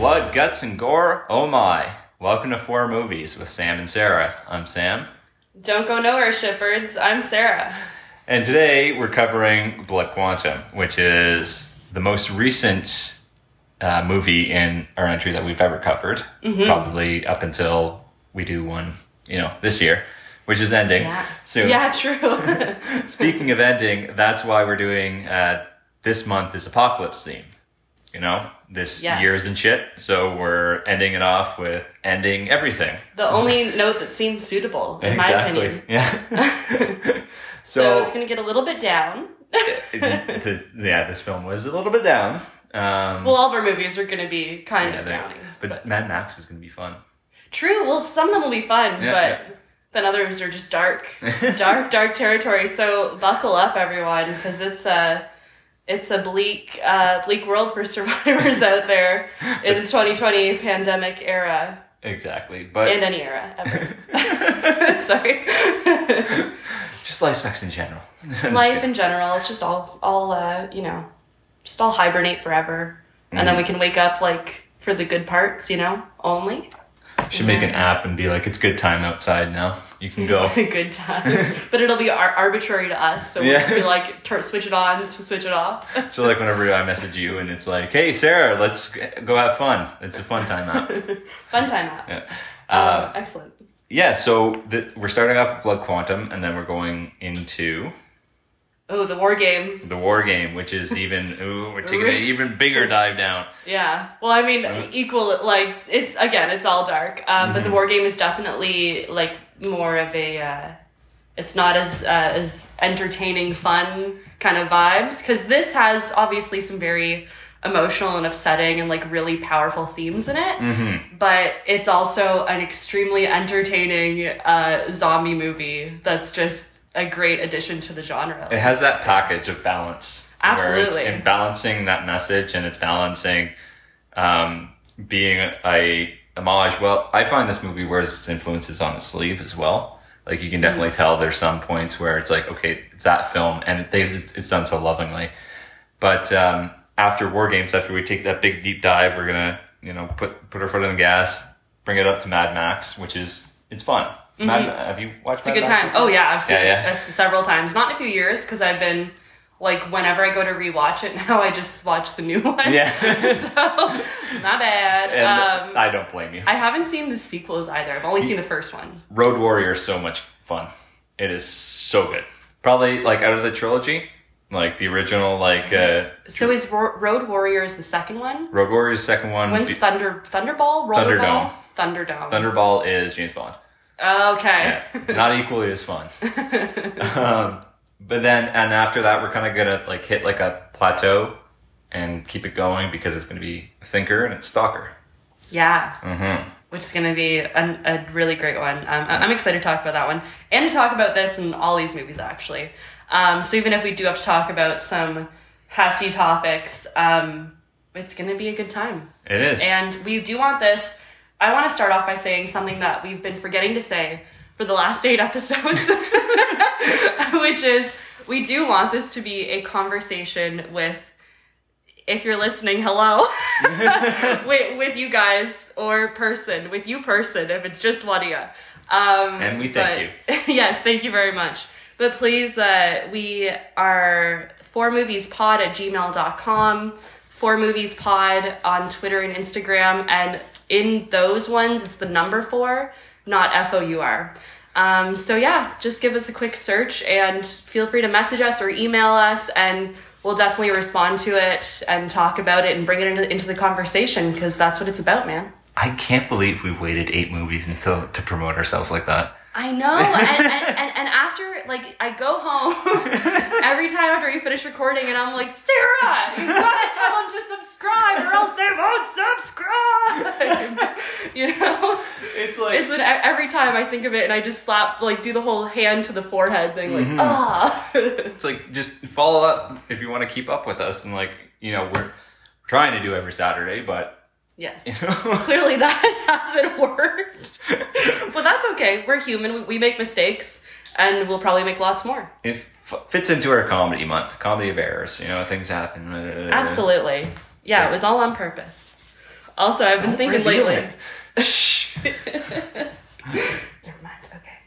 blood, guts, and gore. Oh my. Welcome to Four Movies with Sam and Sarah. I'm Sam. Don't go nowhere, shepherds. I'm Sarah. And today we're covering Blood Quantum, which is the most recent uh, movie in our entry that we've ever covered. Probably up until we do one, you know, this year, which is ending Yeah. soon. Yeah, true. Speaking of ending, that's why we're doing uh, this month is apocalypse theme. You know, this Yes. year's and shit. So we're ending it off with ending everything. the only note that seems suitable, in my opinion. Yeah. So, so, it's going to get a little bit down. yeah, this film was a little bit down. Um, well, all of our movies are going to be kind yeah, of downing. but Mad Max is going to be fun. True. Well, some of them will be fun, Yeah, but yeah. then others are just dark, dark, dark territory. So buckle up, everyone, because it's a it's a bleak, uh, bleak world for survivors out there in the 2020 pandemic era Exactly, but in any era ever. Sorry. just life sucks in general. Life in general, it's just all all uh, you know, just all hibernate forever, and then we can wake up like for the good parts, you know, only. Should make an app and be like, it's good time outside now. You can go. good time. but it'll be ar- arbitrary to us, so we'll Yeah. just be like, tur switch it on, switch it off. So like whenever I message you and it's like, hey Sarah, let's go have fun. It's a fun time app. Fun time app. Yeah. Uh, excellent. Yeah. So the, we're starting off with Blood Quantum, and then we're going into Oh, the war game. the War Game, which is even ooh, we're taking an even bigger dive down. Yeah. Well, I mean, Uh-huh. equal. Like it's again, it's all dark. Um, but the war game is definitely like more of a. Uh, it's not as uh, as entertaining, fun kind of vibes because this has obviously some very emotional and upsetting and like really powerful themes in it. But it's also an extremely entertaining uh, zombie movie that's just a great addition to the genre. It has that package of balance. Where Absolutely. it's in balancing that message and it's balancing um, being a homage. Well, I find this movie wears its influences on its sleeve as well. Like you can definitely tell there's some points where it's like, okay, it's that film, and they it's, it's done so lovingly. But um, after War Games, after we take that big deep dive, we're gonna you know put put our foot on the gas, bring it up to Mad Max, which is it's fun. Mad, have you watched? It's a good time. Oh yeah, I've seen Yeah, yeah. it uh, several times. Not in a few years because I've been like whenever I go to rewatch it now, I just watch the new one. Yeah. so not bad. um, I don't blame you. I haven't seen the sequels either. I've only seen the first one. Road Warrior is so much fun. It is so good. Probably like out of the trilogy, like the original, like uh, So is Ro- Road is the second one? Road Warrior's second one. When's the- Thunder Thunderball? Rollerball? Thunderdome. Thunderball is James Bond. Okay. Yeah, not equally as fun. um, but then, and after that, we're kind of gonna like hit like a plateau and keep it going because it's gonna be Thinker and it's Stalker. Yeah. Mm-hmm. which is going to be an, a really great one. Um, I'm excited to talk about that one and to talk about this and all these movies actually. Um, so even if we do have to talk about some hefty topics, um, it's going to be a good time. It is. And we do want this. I want to start off by saying something that we've been forgetting to say for the last eight episodes, which is we do want this to be a conversation with. If you're listening, hello, with, with you guys or person, with you person, if it's just you. Um, And we thank but- yes, thank you very much. But please, uh, we are four movies pod at gmail.com, four movies pod on Twitter and Instagram. And in those ones, it's the number four, not F O U R. Um, so yeah, just give us a quick search and feel free to message us or email us and we'll definitely respond to it and talk about it and bring it into, into the conversation because that's what it's about, man. I can't believe we've waited eight movies until to promote ourselves like that. I know, and, and, and, and after, like, I go home every time after we finish recording, and I'm like, Sarah, you gotta tell them to subscribe, or else they won't subscribe. you know, It's like it's when, every time I think of it, and I just slap, like, do the whole hand to the forehead thing, like, ah. It's like just follow up if you want to keep up with us and like you know we're trying to do every Saturday, but yes. you know Clearly that hasn't worked. but that's okay. We're human. We, we make mistakes, and we'll probably make lots more. it f- fits into our comedy month, comedy of errors. You know things happen. Absolutely. Yeah, it was all on purpose. Also, I've been Don't thinking lately. Shh. Never mind. Okay.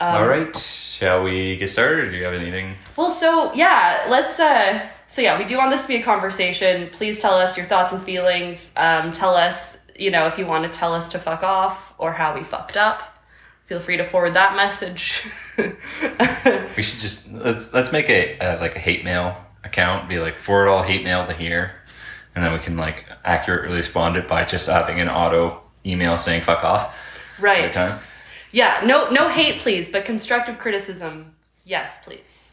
Um, All right. Shall we get started? Do you have anything? Well, so yeah, let's. uh So yeah, we do want this to be a conversation. Please tell us your thoughts and feelings. Um, tell us, you know, if you want to tell us to fuck off or how we fucked up. Feel free to forward that message. We should just let's let's make a uh, like a hate mail account. Be like forward all hate mail to here, and then we can like accurately respond it by just having an auto email saying "fuck off." right. Yeah. No. No hate, please, but constructive criticism. Yes, please.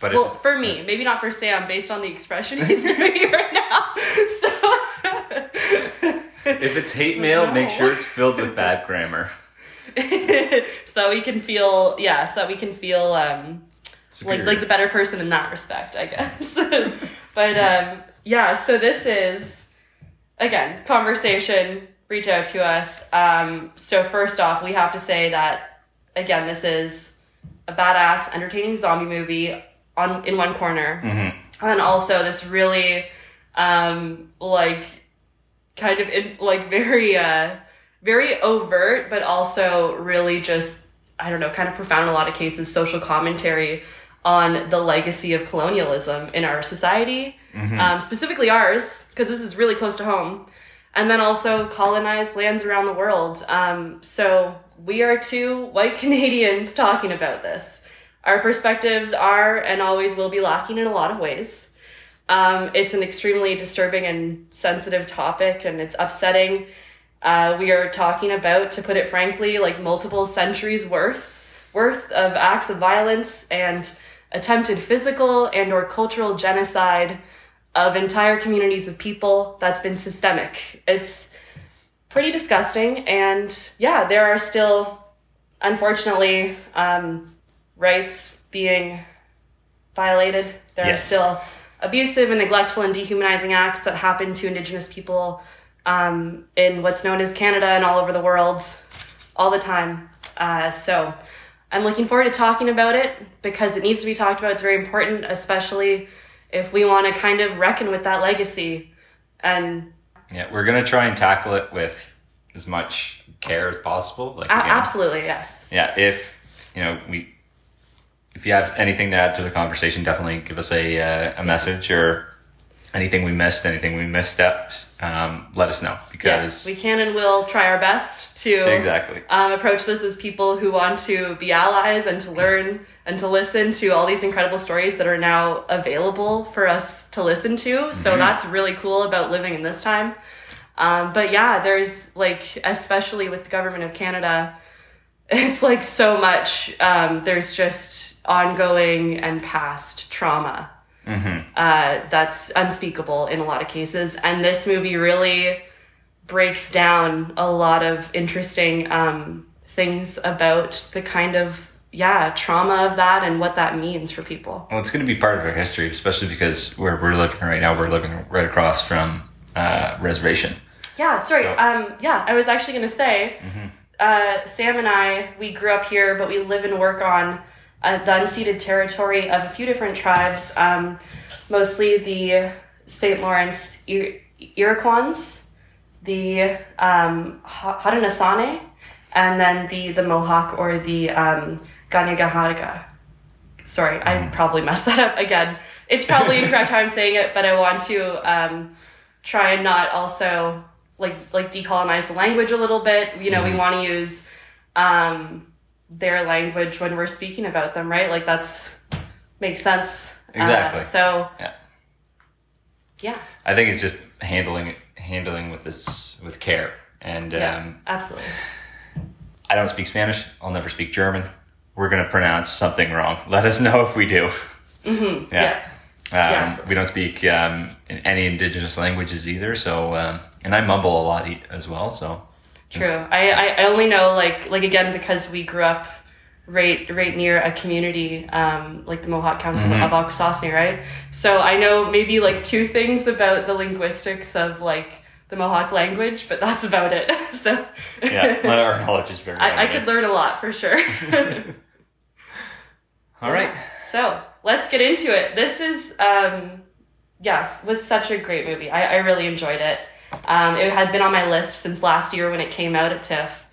But Well, if, for me, maybe not for Sam, based on the expression he's giving me right now. So, if it's hate mail, No. make sure it's filled with bad grammar. so that we can feel, yeah, so that we can feel um, Superior. like like the better person in that respect, I guess. but um, yeah, so this is again conversation. Reach out to us. Um, so first off, we have to say that again, this is a badass, entertaining zombie movie on in one corner, and also this really um, like kind of in, like very uh, very overt, but also really just I don't know, kind of profound in a lot of cases, social commentary on the legacy of colonialism in our society, um, specifically ours, because this is really close to home, and then also colonized lands around the world. Um, so we are two white Canadians talking about this. Our perspectives are and always will be lacking in a lot of ways. Um, it's an extremely disturbing and sensitive topic, and it's upsetting. Uh, we are talking about, to put it frankly, like multiple centuries worth worth of acts of violence and attempted physical and or cultural genocide of entire communities of people that's been systemic. It's pretty disgusting, and yeah, there are still, unfortunately, um, rights being violated. There Yes. are still abusive and neglectful and dehumanizing acts that happen to Indigenous people um, in what's known as Canada and all over the world all the time. Uh, so I'm looking forward to talking about it because it needs to be talked about. It's very important, especially if we want to kind of reckon with that legacy. And yeah, we're gonna try and tackle it with as much care as possible. Like a- absolutely, yes. yeah. If you know we, if you have anything to add to the conversation, definitely give us a uh, a message or anything we missed, anything we misstepped. Um, let us know Yeah, because we can and will try our best to exactly. um, approach this as people who want to be allies and to learn and to listen to all these incredible stories that are now available for us to listen to. So that's really cool about living in this time. Um, but yeah, there's like, especially with the government of Canada, it's like so much. Um, there's just ongoing and past trauma uh, that's unspeakable in a lot of cases. And this movie really breaks down a lot of interesting um, things about the kind of yeah trauma of that and what that means for people. Well, it's going to be part of our history, especially because where we're living right now, we're living right across from uh, reservation. Yeah, sorry. So- um, yeah, I was actually going to say, uh, Sam and I, we grew up here, but we live and work on uh, the unceded territory of a few different tribes, um, mostly the St. Lawrence Ir- Iroquois, the um, Haudenosaunee, and then the, the Mohawk or the um. Sorry, I probably messed that up again. It's probably incorrect how I'm saying it, but I want to um, try and not also like like decolonize the language a little bit. You know, we want to use um, their language when we're speaking about them, right? Like that's makes sense. Uh, Exactly. so Yeah. yeah, I think it's just handling it, handling with this with care. And yeah, um, absolutely. I don't speak Spanish. I'll never speak German. We're going to pronounce something wrong. Let us know if we do. Mm-hmm. Yeah. Um, Yeah. We don't speak um, in any indigenous languages either. So, um, and I mumble a lot as well. So, True. I, I I only know like like again because we grew up right right near a community um, like the Mohawk Council Mm-hmm. of Akwesasne, right? So I know maybe like two things about the linguistics of like the Mohawk language, but that's about it. so yeah, our knowledge is very. I, I could learn a lot for sure. All right. So let's get into it. This is, um, yes, was such a great movie. I, I really enjoyed it. Um, it had been on my list since last year when it came out at TIFF.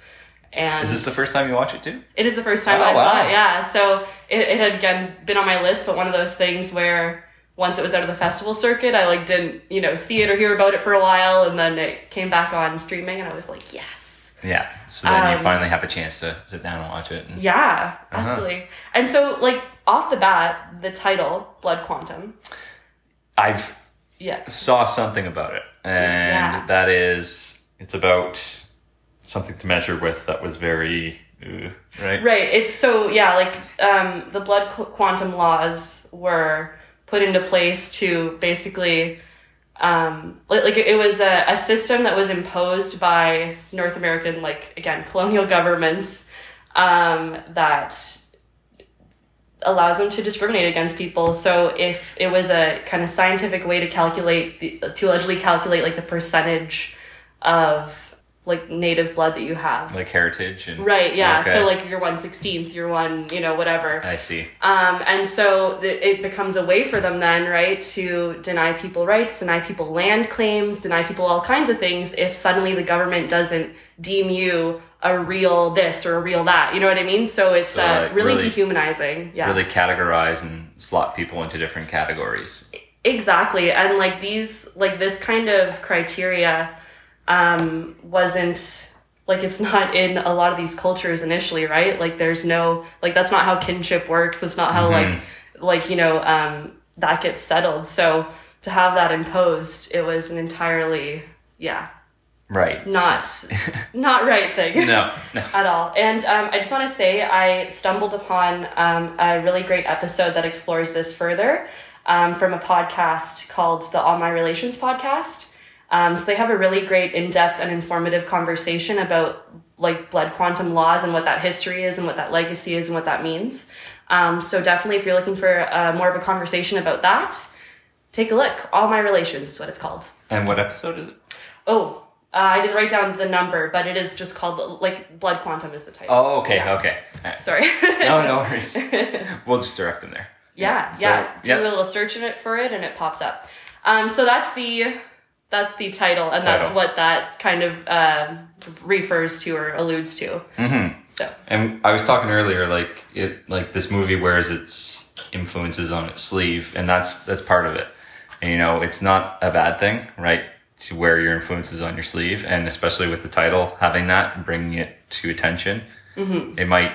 And Is this the first time you watch it too? it is the first time Oh, I saw it. Yeah, so it, it had again been on my list, but one of those things where once it was out of the festival circuit, I like didn't you know see it or hear about it for a while, and then it came back on streaming, and I was like, yes, Yeah. So then you Um, finally have a chance to sit down and watch it. And, yeah, Uh-huh. absolutely. And so like off the bat, the title Blood Quantum, I've yeah, saw something about it, and Yeah. that is it's about something to measure with that was very uh, right. Right. It's so yeah, like um, the blood qu- quantum laws were put into place to basically um, like, like it was a, a system that was imposed by North American like again colonial governments um, that allows them to discriminate against people. So if it was a kind of scientific way to calculate the, to allegedly calculate like the percentage of like native blood that you have. Like heritage and Right, yeah. Okay. So like you're one sixteenth, you're one, you know, whatever. I see. Um, and so th- it becomes a way for them then, right, to deny people rights, deny people land claims, deny people all kinds of things if suddenly the government doesn't deem you a real this or a real that. You know what I mean? So it's So, uh, like, really, really- dehumanizing. Yeah. Really categorize and slot people into different categories. Exactly. And like these, like this kind of criteria um, wasn't like it's not in a lot of these cultures initially, right? Like there's no, like that's not how kinship works. That's not how like, like, you know, um, that gets settled. So to have that imposed, it was an entirely, yeah, Right. not, not right thing no. No. at all. And um, I just want to say I stumbled upon um, a really great episode that explores this further um, from a podcast called the All My Relations podcast. Um, so they have a really great in-depth and informative conversation about like blood quantum laws and what that history is and what that legacy is and what that means. Um, so definitely, if you're looking for uh, more of a conversation about that, take a look. All My Relations is what it's called. And what episode is it? Oh, uh, I didn't write down the number, but it is just called like Blood Quantum is the title. Oh, okay, Yeah. okay. Right. Sorry. No, no worries. we'll just direct them there. yeah, So, yeah. Do yeah. a little search in it for it, and it pops up. Um, so that's the that's the title, and that's what that kind of um, refers to or alludes to. Mm-hmm. So And I was talking earlier, like it, like this movie wears its influences on its sleeve, and that's that's part of it. And you know, it's not a bad thing, right? To wear your influences on your sleeve, and especially with the title, having that and bringing it to attention, Mm-hmm. it might,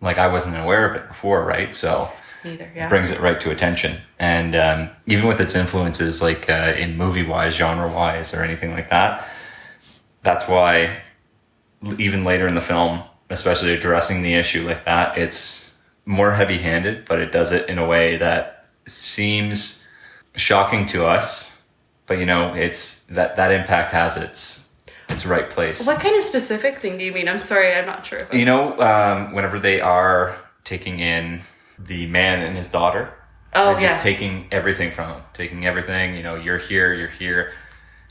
like I wasn't aware of it before, right? So neither, yeah. brings it right to attention. And um, even with its influences, like uh, in movie wise, genre wise, or anything like that, that's why even later in the film, especially addressing the issue like that, it's more heavy handed, but it does it in a way that seems shocking to us. But you know, it's that that impact has its its right place. what kind of specific thing do you mean? I'm sorry, I'm not sure. If You know, um, whenever they are taking in the man and his daughter, Oh, they're just taking everything from him, taking everything. You know, you're here, you're here,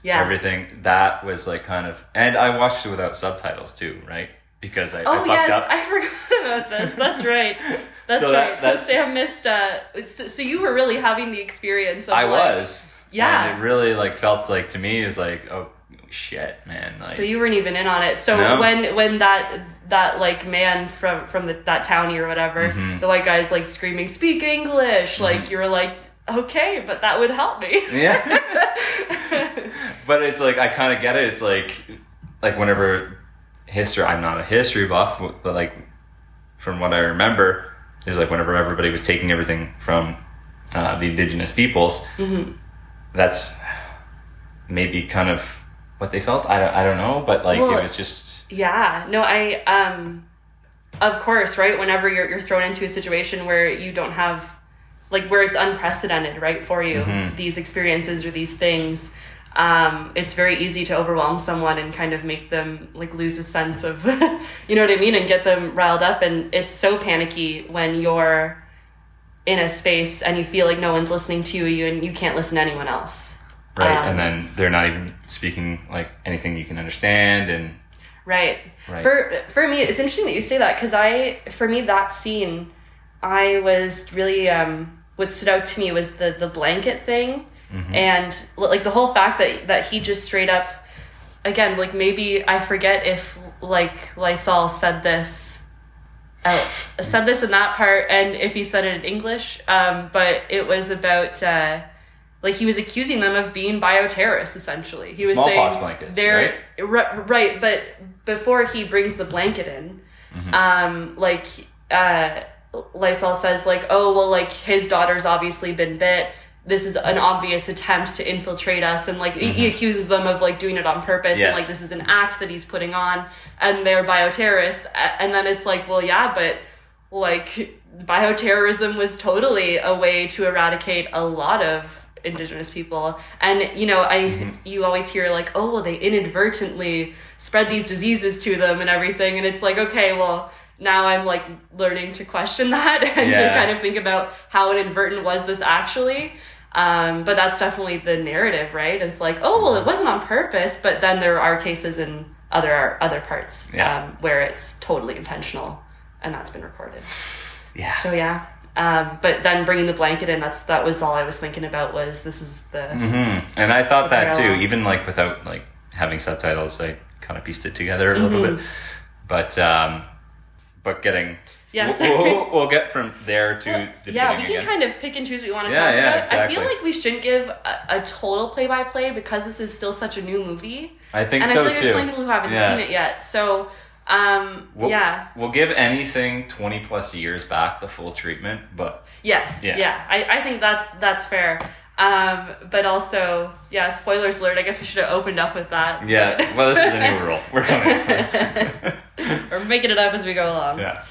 yeah. everything. That was like kind of, and I watched it without subtitles too, right? Because I, I Oh fucked yes, up. I forgot about this. That's right. That's So that- right. that's- so Sam missed. Uh, so, so you were really having the experience. Of I like, was, Yeah. and it really like felt like to me it was like, oh shit, man. Like, So you weren't even in on it. So No. when when that that like man from from the, that townie or whatever, Mm-hmm. the white guy's like screaming, "Speak English!" Like you're like, "Okay, but that would help me." yeah. but it's like I kind of get it. It's like like whenever history. I'm not a history buff, but like from what I remember is like whenever everybody was taking everything from uh, the indigenous peoples, Mm-hmm. that's maybe kind of what they felt. I don't, I don't know, but like Well, it was just Yeah, no, I um of course, right? Whenever you're you're thrown into a situation where you don't have like where it's unprecedented, right, for you, Mm-hmm. these experiences or these things, um, it's very easy to overwhelm someone and kind of make them like lose a sense of you know what I mean and get them riled up and it's so panicky when you're in a space and you feel like no one's listening to you and you can't listen to anyone else. Right, Um, and then they're not even speaking like anything you can understand, and Right. Right. For for me, it's interesting that you say that because I, for me, that scene, I was really um, what stood out to me was the the blanket thing and like the whole fact that that he just straight up again like maybe i forget if like lysol said this uh, said this in that part and if he said it in english um, but it was about uh, like he was accusing them of being bioterrorists essentially. He was Smallpox saying blankets, they're right? right but before he brings the blanket in um like uh lysol says like oh well like his daughter's obviously been bit. This is an obvious attempt to infiltrate us. And like he- he accuses them of like doing it on purpose Yes. and like this is an act that he's putting on and they're bioterrorists. And then it's like well yeah but like bioterrorism was totally a way to eradicate a lot of indigenous people. And you know i you always hear like oh well they inadvertently spread these diseases to them and everything. And it's like okay well now i'm like learning to question that and to kind of think about how inadvertent was this actually. Um, but that's definitely the narrative right? Is like oh well it wasn't on purpose but then there are cases in other other parts Yeah. um, where it's totally intentional and that's been recorded. Yeah. so yeah um, but then bringing the blanket in that's that was all i was thinking about was this is the Mm-hmm. And I thought that too, even like without like having subtitles, I kind of pieced it together a little Mm-hmm. bit. But um, but getting Yeah, we'll, we'll, we'll get from there to the yeah, we can again. kind of pick and choose what we want to Yeah, talk yeah, about. I feel like we shouldn't give a, a total play by play because this is still such a new movie. I think and so I feel like there's some people who haven't Yeah. seen it yet. So, um, We'll, yeah, we'll give anything twenty plus years back the full treatment, but yes, Yeah. yeah, I, I think that's that's fair. Um, but also, yeah, spoilers alert. I guess we should have opened up with that. yeah. but- well, this is a new rule. We're coming. We're making it up as we go along. Yeah.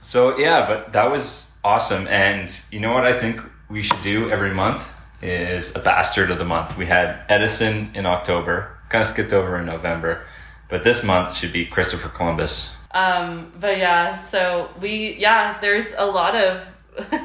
So yeah, but that was awesome. And you know what I think we should do every month is a bastard of the month. We had Edison in October, kind of skipped over in November, but this month should be Christopher Columbus. Um, but yeah, so we yeah, there's a lot of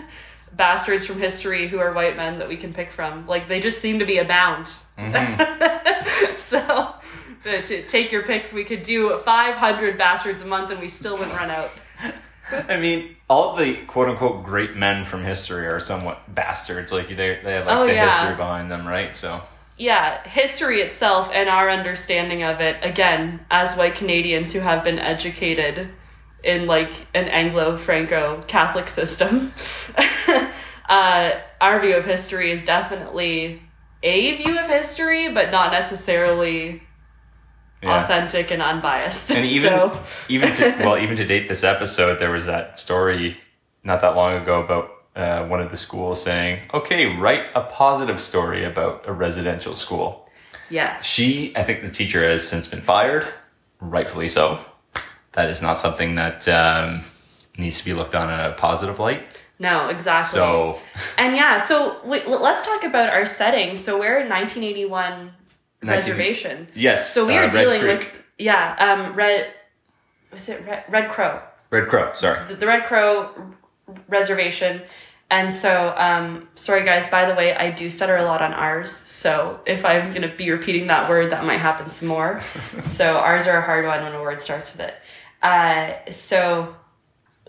bastards from history who are white men that we can pick from. Like they just seem to be abound. so but to take your pick, we could do 500 bastards a month and we still wouldn't run out. I mean, all the quote unquote great men from history are somewhat bastards. Like they they have like Oh, the yeah. history behind them, right? So Yeah, history itself and our understanding of it, again, as white Canadians who have been educated in like an Anglo Franco Catholic system, uh, our view of history is definitely a view of history, but not necessarily yeah. authentic and unbiased. And even so, even to well, even to date this episode, there was that story not that long ago about uh, one of the schools saying, "Okay, write a positive story about a residential school." yes. She, I think, the teacher has since been fired, rightfully so. That is not something that um, needs to be looked on in a positive light. No, exactly. So, And yeah, so let's talk about our setting. So we're in 1981 reservation. yes, So we uh, are dealing Creek. with yeah, um, red. Was it red, red Crow? Red Crow. Sorry. The, the Red Crow reservation, and so um, sorry guys. By the way, I do stutter a lot on ours. So if I'm gonna be repeating that word, that might happen some more. so ours are a hard one when a word starts with it. Uh, so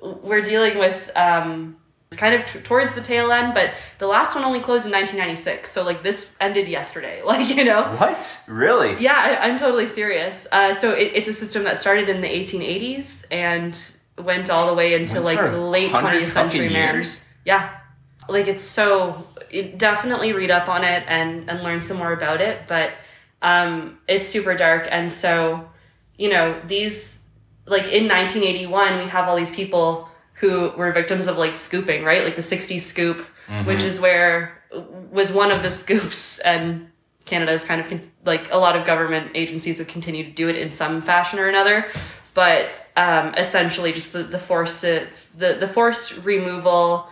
we're dealing with um, it's kind of t- towards the tail end, but the last one only closed in 1996. So like this ended yesterday. Like you know. What? Really? Yeah, I, I'm totally serious. Uh, so it, it's a system that started in the 1880s and went all the way into Went like for late 100 20th century, man. years? Yeah, like it's so. It, definitely read up on it and and learn some more about it. But um, it's super dark, and so you know these like in 1981 we have all these people who were victims of like scooping, right? Like the 60s scoop, which is where was one of the scoops and Canada is kind of con- like a lot of government agencies have continued to do it in some fashion or another, but um, essentially just the the forced the the forced removal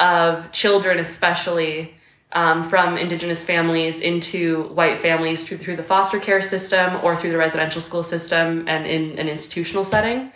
of children, especially um, from Indigenous families into white families through through the foster care system or through the residential school system and in an institutional setting.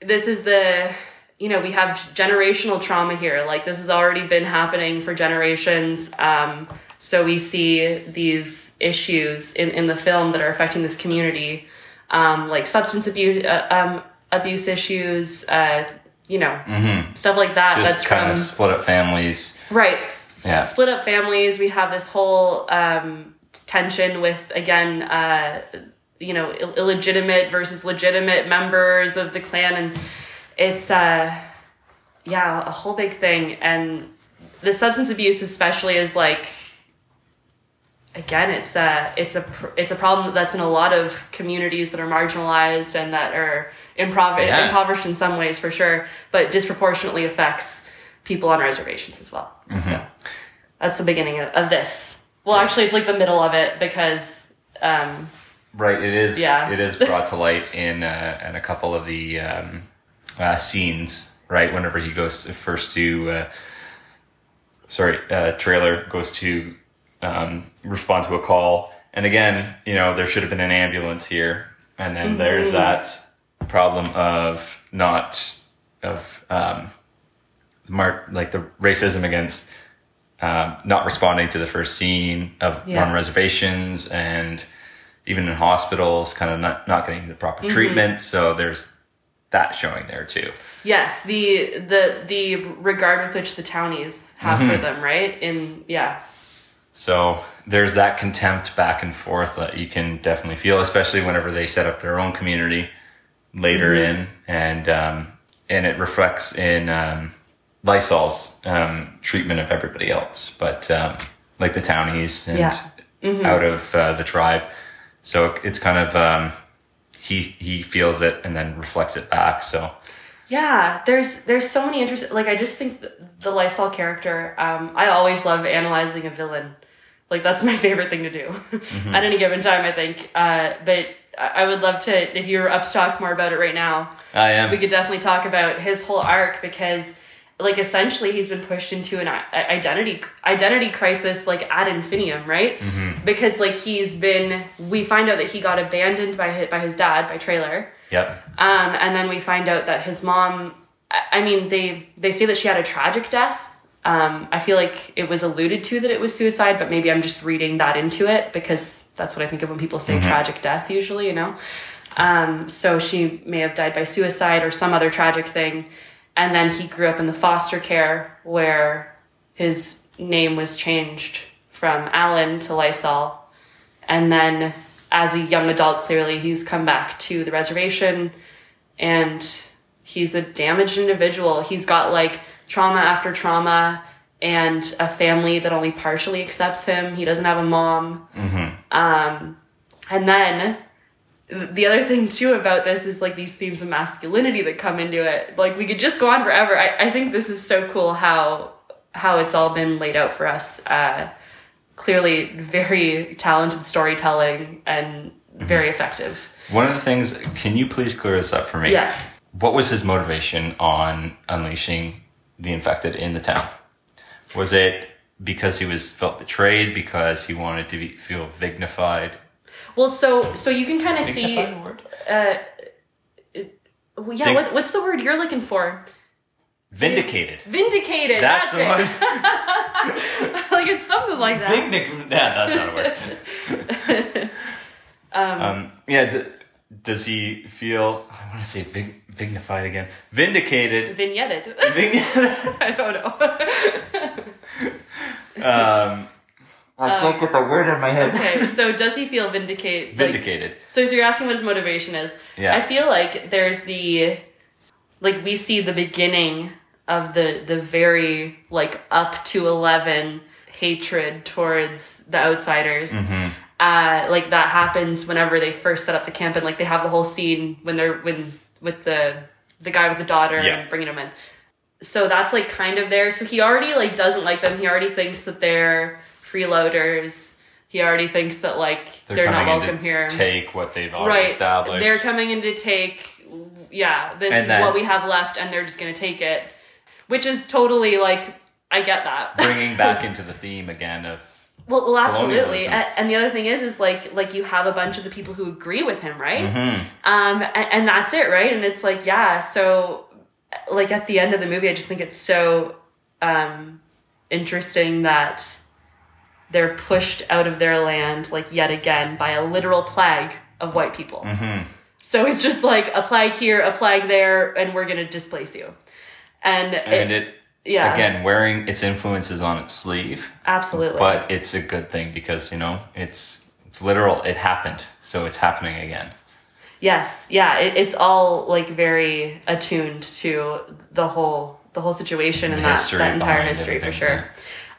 This is the you know we have generational trauma here. Like this has already been happening for generations. Um, so we see these issues in, in the film that are affecting this community, um, like substance abuse, uh, um, abuse issues, uh, you know, stuff like that. Just that's kind from of split up families. right. Yeah. split up families. We have this whole um, tension with again, uh, you know, Ill- illegitimate versus legitimate members of the clan, and it's uh, yeah, a whole big thing. And the substance abuse, especially, is like again, it's a it's a it's a problem that's in a lot of communities that are marginalized and that are improv- Yeah. impoverished in some ways for sure, but disproportionately affects people on reservations as well. So that's the beginning of, of this. Well, actually, it's like the middle of it because um, Right. It is. Yeah. It is brought to light in uh, in a couple of the um, uh, scenes. Right. Whenever he goes to, first to, uh, sorry, uh, Traylor goes to um, respond to a call, and again, you know, there should have been an ambulance here, and then there's that problem of not of um, mar- like the racism against um, not responding to the first scene of Yeah. on reservations and even in hospitals, kind of not, not getting the proper Mm-hmm. treatment. So there's that showing there too. yes, the the the regard with which the townies have for them, right? In yeah, So there's that contempt back and forth that you can definitely feel, especially whenever they set up their own community later Mm-hmm. in, and um, and it reflects in um, Lysol's um, treatment of everybody else, but um, like the townies and Yeah. Mm-hmm. out of uh, the tribe. So it's kind of um, he he feels it and then reflects it back. So Yeah, there's there's so many interesting. Like I just think the Lysol character. Um, I always love analyzing a villain. Like that's my favorite thing to do at any given time. I think. Uh, but I would love to if you're up to talk more about it right now. I am. We could definitely talk about his whole arc because, like, essentially he's been pushed into an identity identity crisis, like ad infinitum, right? Because like he's been. We find out that he got abandoned by his, by his dad by Traylor. Yep. Um, and then we find out that his mom, I I mean, they, they say that she had a tragic death. Um, I feel like it was alluded to that it was suicide, but maybe I'm just reading that into it because that's what I think of when people say tragic death usually, you know? Um, so she may have died by suicide or some other tragic thing. And then he grew up in the foster care where his name was changed from Alan to Lysol. And then as a young adult, clearly he's come back to the reservation and he's a damaged individual. He's got like trauma after trauma and a family that only partially accepts him. He doesn't have a mom. Um, and then the other thing too about this is like these themes of masculinity that come into it. Like we could just go on forever. I, I think this is so cool how how it's all been laid out for us. Uh, clearly, very talented storytelling and very effective. One of the things, can you please clear this up for me? Yeah. What was his motivation on unleashing the infected in the town? Was it because he was felt betrayed? Because he wanted to be, feel dignified? Well, so so you can kind of see. Dignified a word? Well, yeah, Dig- what, what's the word you're looking for? Vindicated. Vindicated. That's That's, the word. it. like it's something like that. Vignic- yeah, that's not a word. um, yeah. D- does he feel? I want to say vig- vignified again. Vindicated. Vignetted. Vig- I don't know. um, I can't get the word in my head. okay, so does he feel vindicated? like- Vindicated. so, so you're asking what his motivation is. Yeah. I feel like there's the, like we see the beginning of the the very like up to eleven hatred towards the outsiders. Mm-hmm. Uh, like that happens whenever they first set up the camp, and like they have the whole scene when they're when with the the guy with the daughter Yeah. and bringing him in. So that's like kind of there. So he already like doesn't like them. He already thinks that they're freeloaders. He already thinks that like they're, not in to welcome here. Take what they've already right. established. They're coming in to take. Yeah, this And is then- what we have left, and they're just gonna take it, which is totally like I get that. bringing back into the theme again of Well, well, absolutely. And, the other thing is, is like, like you have a bunch of the people who agree with him, right? Mm-hmm. Um, and, and that's it, right? And it's like, yeah. So, like at the end of the movie, I just think it's so um, interesting that they're pushed out of their land, like yet again, by a literal plague of white people. Mm-hmm. So it's just like a plague here, a plague there, and we're gonna displace you. And, and it, it Yeah. again wearing its influences on its sleeve, Absolutely. but it's a good thing because you know it's it's literal. It happened, so it's happening again. Yes, yeah, it, it's all like very attuned to the whole the whole situation and The that, that entire history for sure. yeah.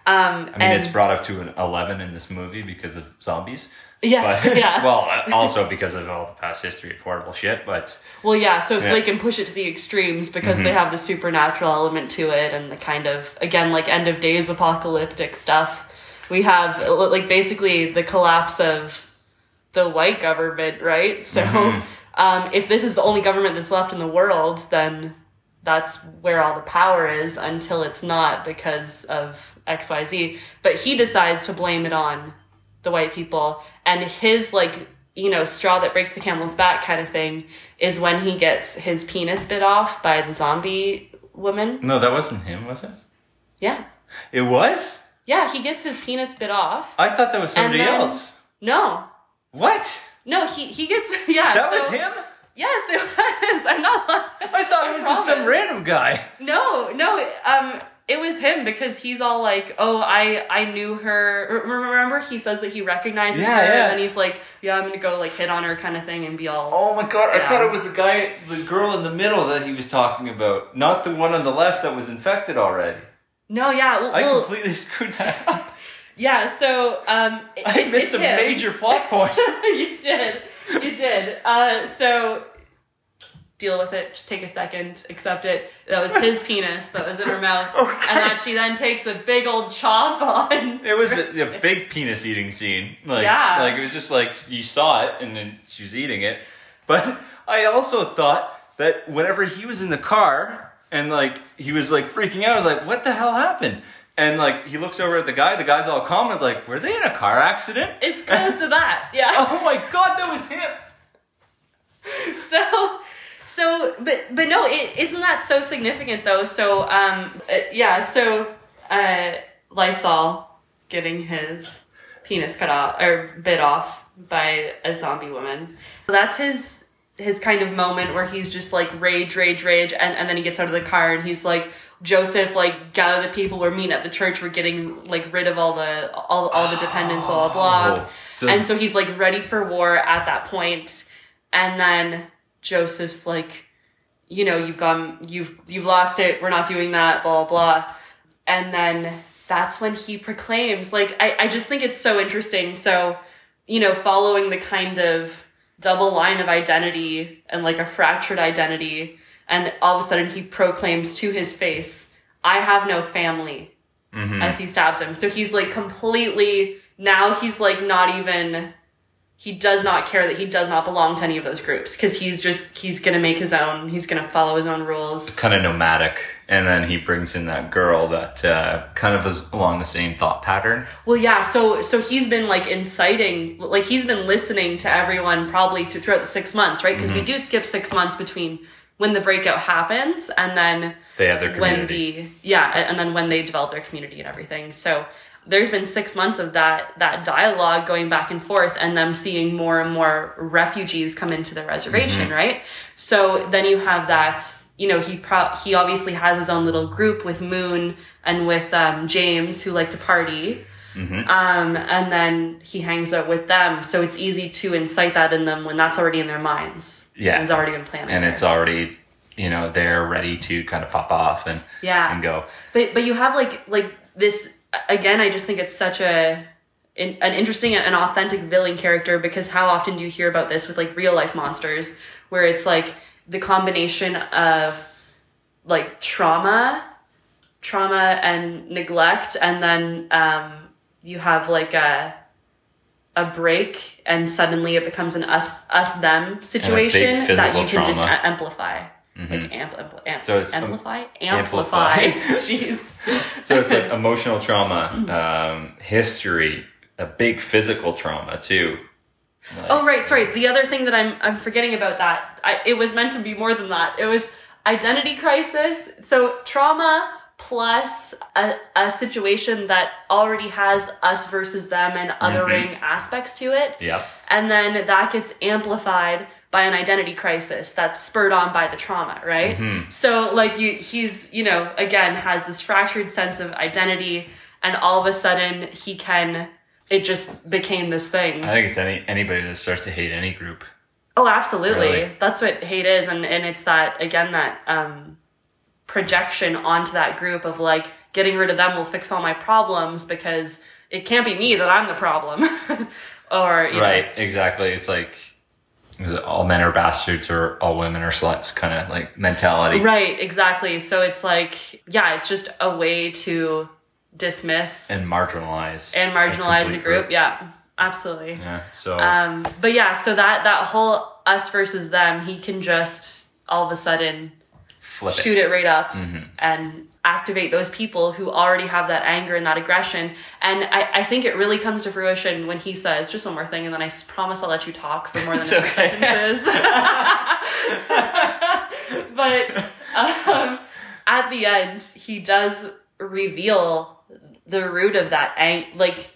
Um, I mean, and it's brought up to an eleven in this movie because of zombies. Yes, but, yeah. Well, also because of all the past history of horrible shit, but well, yeah, so, so Yeah. they can push it to the extremes because they have the supernatural element to it and the kind of again like end of days apocalyptic stuff. We have uh, like basically the collapse of the white government, right? So um, if this is the only government that's left in the world, then that's where all the power is until it's not because of XYZ. But he decides to blame it on the white people. And his, like, you know, straw that breaks the camel's back kind of thing is when he gets his penis bit off by the zombie woman. no, that wasn't him, was it? Yeah. It was. Yeah, he gets his penis bit off. I thought that was somebody then- else. No. What? No, he, he gets, yeah. That so- was him. Yes, it was. I'm not. I thought it was just some random guy. No, no, um, it was him because he's all like, "Oh, I, I knew her." Remember, he says that he recognizes Yeah, her, yeah. and then he's like, "Yeah, I'm gonna go like hit on her," kind of thing, and be all. Oh my god! I thought it was the guy, the girl in the middle that he was talking about, not the one on the left that was infected already. No, yeah, well, I well, completely screwed that up. yeah. So, um, it, I missed it's a him. major plot point. you did, you did. Uh, so deal with it. Just take a second, accept it. That was his penis that was in her mouth, Okay. and that she then takes a big old chomp on. It was a, a big penis eating scene. Like, Yeah. like it was just like you saw it and then she was eating it. But I also thought that whenever he was in the car and like he was like freaking out, I was like, "What the hell happened?" And like he looks over at the guy. The guy's all calm. I was like, "Were they in a car accident?" It's close to that, yeah. oh my god, that was him. so so but but no it, isn't that so significant though? So um uh, yeah so uh lysol getting his penis cut off or bit off by a zombie woman. So that's his his kind of moment where he's just like rage rage rage and, and then he gets out of the car and he's like joseph like gather the people we're meeting at the church. We're getting like rid of all the all, all the dependents blah blah blah. Oh, so- and so he's like ready for war at that point. And then joseph's like you know you've gone you've you've lost it we're not doing that blah blah blah. And then that's when he proclaims like I, I just think it's so interesting. So you know following the kind of double line of identity and like a fractured identity and all of a sudden he proclaims to his face i have no family mm-hmm. as he stabs him. So he's like completely now he's like not even he does not care that he does not belong to any of those groups because he's just he's gonna make his own he's gonna follow his own rules Kind of nomadic, and then he brings in that girl that uh, kind of is along the same thought pattern. Well, yeah. So, so he's been like inciting, like he's been listening to everyone probably through, throughout the six months, right? Because we do skip six months between when the breakout happens and then They have their when the yeah, and then when they develop their community and everything. So there's been six months of that that dialogue going back and forth, and them seeing more and more refugees come into the reservation, right? So then you have that. You know, he pro- he obviously has his own little group with Moon and with um, James who like to party. Um, and then he hangs out with them, so it's easy to incite that in them when that's already in their minds. Yeah. it's already been planned. and it's already you know they're ready to kind of pop off and Yeah. and go But but you have like like this again. I just think it's such a in, an interesting and authentic villain character because how often do you hear about this with like real life monsters where it's like the combination of like trauma, trauma and neglect, and then um, you have like a a break and suddenly it becomes an us us them situation that you can just trauma. a- amplify. Like mm-hmm. amp, So it's- um, amplify, amplify. amplify. Jeez. so it's like emotional trauma um, history a big physical trauma too Like, Oh right, sorry. The other thing that I'm I'm forgetting about that. I, it was meant to be more than that. It was identity crisis. So trauma plus a, a situation that already has us versus them and mm-hmm. othering aspects to it. Yep. And then that gets amplified by an identity crisis that's spurred on by the trauma, right? So like you he's, you know, again has this fractured sense of identity and all of a sudden he can it just became this thing. I think it's any anybody that starts to hate any group. Oh, absolutely. Really? That's what hate is, and and it's that again that um, projection onto that group of like getting rid of them will fix all my problems because it can't be me that I'm the problem, or you Right, exactly. It's like is it all men are bastards or all women are sluts kind of like mentality. right, exactly. So it's like yeah, it's just a way to dismiss and, marginalize And marginalize. complete a group. Yeah, absolutely. Yeah. So Um, but yeah, so that that whole us versus them, he can just all of a sudden flip shoot it. it right up and activate those people who already have that anger and that aggression. And I, I think it really comes to fruition when he says, just one more thing, and then I promise I'll let you talk for more than okay. sentences. but um, at the end, he does reveal the root of that ang- like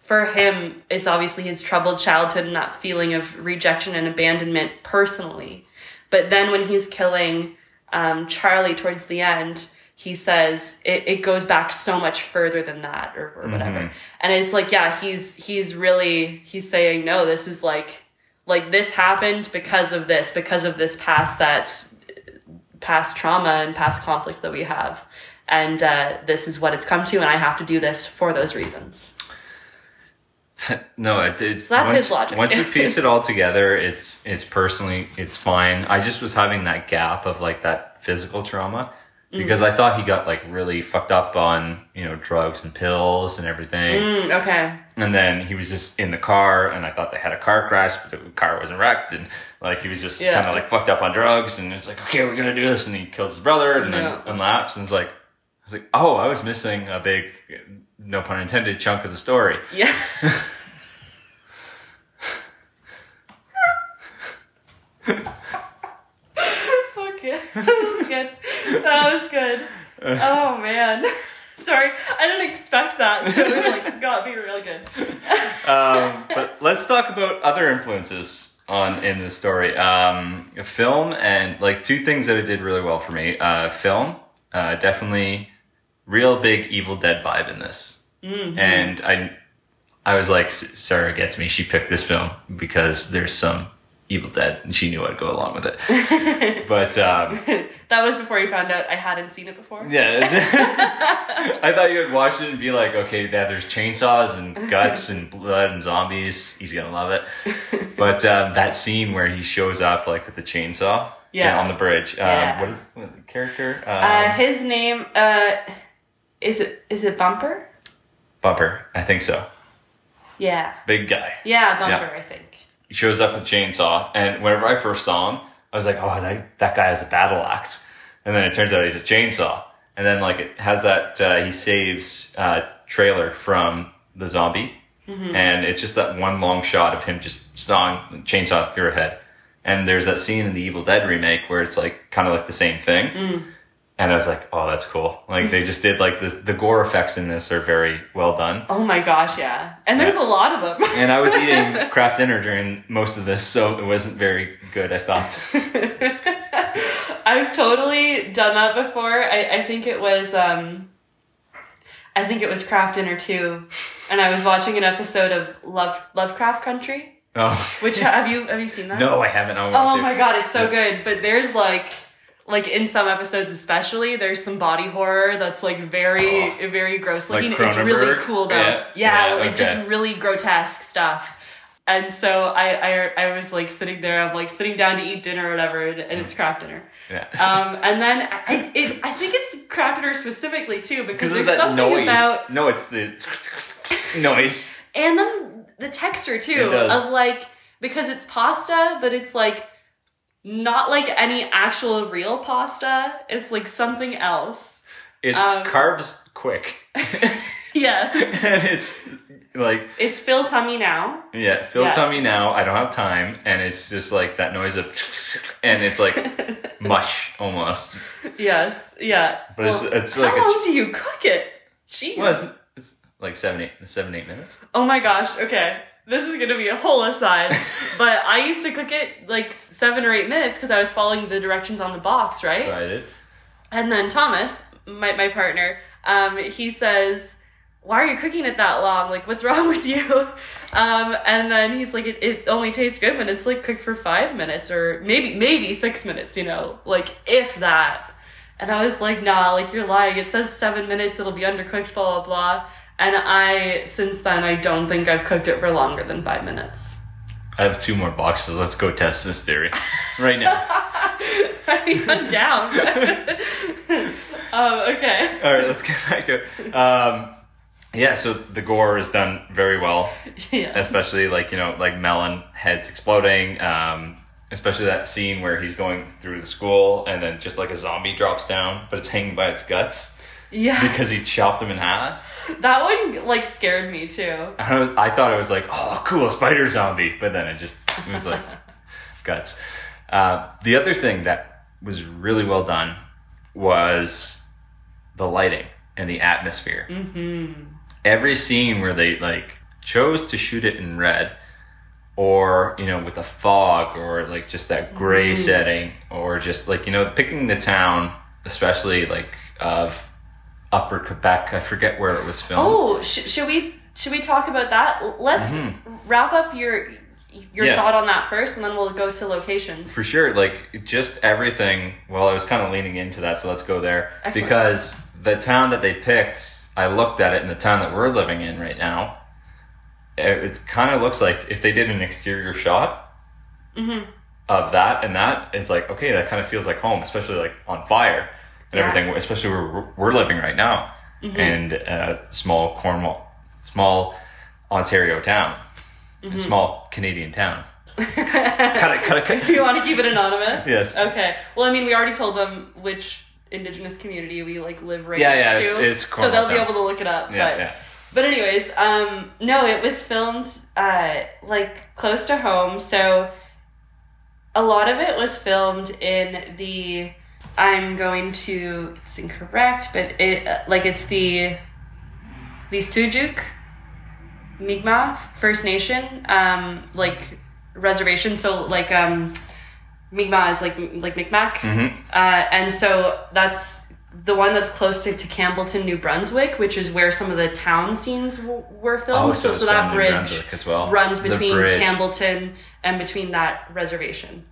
for him it's obviously his troubled childhood and that feeling of rejection and abandonment personally but then when he's killing um, charlie towards the end he says it, it goes back so much further than that or, or whatever. And it's like yeah he's he's really he's saying no this is like like this happened because of this because of this past that past trauma and past conflict that we have. And uh, this is what it's come to and i have to do this for those reasons No, it, it's that's once, his logic. once you piece it all together, it's it's personally it's fine. I just was having that gap of like that physical trauma because I thought he got like really fucked up on you know drugs and pills and everything. Mm, okay And then he was just in the car, and I thought they had a car crash, but the car wasn't wrecked, and like he was just Yeah. kind of like fucked up on drugs, and it's like, okay, we're gonna do this, and he kills his brother, and Yeah. then unlaps, and it's like, I was like, oh, I was missing a big, no pun intended, chunk of the story. yeah. Okay that was good. That was good. Oh man. Sorry. I didn't expect that. So it like got me real good. Um, but let's talk about other influences on in the story. Um, film and like two things that it did really well for me. Uh, film, uh, definitely real big Evil Dead vibe in this, and I, I was like, Sarah gets me. She picked this film because there's some Evil Dead, and she knew I'd go along with it. but um, that was before you found out i hadn't seen it before yeah, I thought you would watch it and be like, okay, yeah, there's chainsaws and guts and blood and zombies. He's gonna love it. But um, that scene where he shows up like with the chainsaw, Yeah. on the bridge. Um, Yeah. What is what, the character? Um, uh, his name uh is it is it bumper Bumper, I think so. yeah Big guy. yeah bumper Yeah. i think He shows up with chainsaw, and whenever I first saw him, I was like, oh, that that guy has a battle axe. And then it turns out he's a chainsaw. And then like it has that uh, he saves uh, Traylor from the zombie, and it's just that one long shot of him just sawing chainsaw through her head. And there's that scene in the Evil Dead remake where it's like kind of like the same thing. And I was like, oh, that's cool. Like they just did like the the gore effects in this are very well done. oh my gosh yeah and there's a lot of them And I was eating Kraft Dinner during most of this, so it wasn't very good. I stopped. I've totally done that before. I, I think it was um I think it was Kraft Dinner too. And I was watching an episode of Love Lovecraft Country. Oh Which have you have you seen that? no, I haven't. I Oh to. my god, it's so good. But there's like like in some episodes especially, there's some body horror that's like very very gross Like looking. it's really cool though. Yeah. Yeah, Yeah, like just really grotesque stuff. And so I, I I was like sitting there, I'm like sitting down to eat dinner or whatever, and, and it's Kraft Dinner. Yeah. Um, and then I, it, I think it's Kraft Dinner specifically too because there's something noise. about No, it's the noise. and then the texture too of like because it's pasta, but it's like not like any actual real pasta. It's like something else. It's Um, carbs quick, Yes, and it's like it's fill tummy now. yeah, fill Yeah. tummy now. I don't have time, and it's just like that noise of, and it's like mush almost. Yes, yeah. But it's- Well, it's how like a long ch- do you cook it? Jeez. Well, it's, it's like seven, eight, seven, eight minutes. Oh my gosh, okay. This is gonna be a whole aside, but I used to cook it like seven or eight minutes because I was following the directions on the box, right? Tried it. And then Thomas, my, my partner, um, he says, Why are you cooking it that long? Like, what's wrong with you? Um, and then he's like, it, it only tastes good when it's like cooked for five minutes or maybe, maybe six minutes, you know, like if that. And I was like, nah, like you're lying. It says seven minutes, it'll be undercooked, blah, blah, blah. And I, since then, I don't think I've cooked it for longer than five minutes. I have two more boxes. Let's go test this theory right now. I mean, I'm down. um, okay. All right, let's get back to it. Um, yeah, so the gore is done very well, Yeah. especially like you know, like Melon heads exploding. Um, especially that scene where he's going through the school and then just like a zombie drops down, but it's hanging by its guts Yeah. because he chopped him in half. That one, like, scared me too. I, was, I thought it was like, oh, cool, spider zombie, but then it just it was like guts. Uh, the other thing that was really well done was the lighting and the atmosphere. Mm-hmm. Every scene where they like chose to shoot it in red, or you know, with the fog, or like just that gray setting, or just like you know, picking the town, especially like of Upper Quebec. I forget where it was filmed. Oh, sh- should we should we talk about that? Let's wrap up your your Mm-hmm. Yeah. thought on that first, and then we'll go to locations. For sure, like just everything. Well, I was kind of leaning into that, so let's go there Excellent. because the town that they picked, I looked at it in the town that we're living in right now. It, it kind of looks like if they did an exterior shot Mm-hmm. of that and that, it's like okay, that kind of feels like home, especially like on fire and Yeah. everything. Especially where we're, living right now, Mm-hmm. and uh, small Cornwall, small Ontario town, Mm-hmm. a small Canadian town. cut it, cut it, cut it. you want to keep it anonymous? Yes. Okay. Well, I mean, we already told them which indigenous community we like live right Yeah, next yeah, to, it's- it's so they'll be able to look it up. Yeah, but, yeah. But anyways, um, no, it was filmed uh, like close to home, so a lot of it was filmed in the. I'm going to. It's incorrect, but it uh, like it's the. The Listuguj, Mi'kmaq First Nation, um, like reservation. So like um, Mi'kmaq is like like Mi'kmaq, Mm-hmm. uh, and so that's the one that's close to, to Campbellton, New Brunswick, which is where some of the town scenes w- were filmed. Oh, so, so that bridge as well. runs between bridge. Campbellton and between that reservation.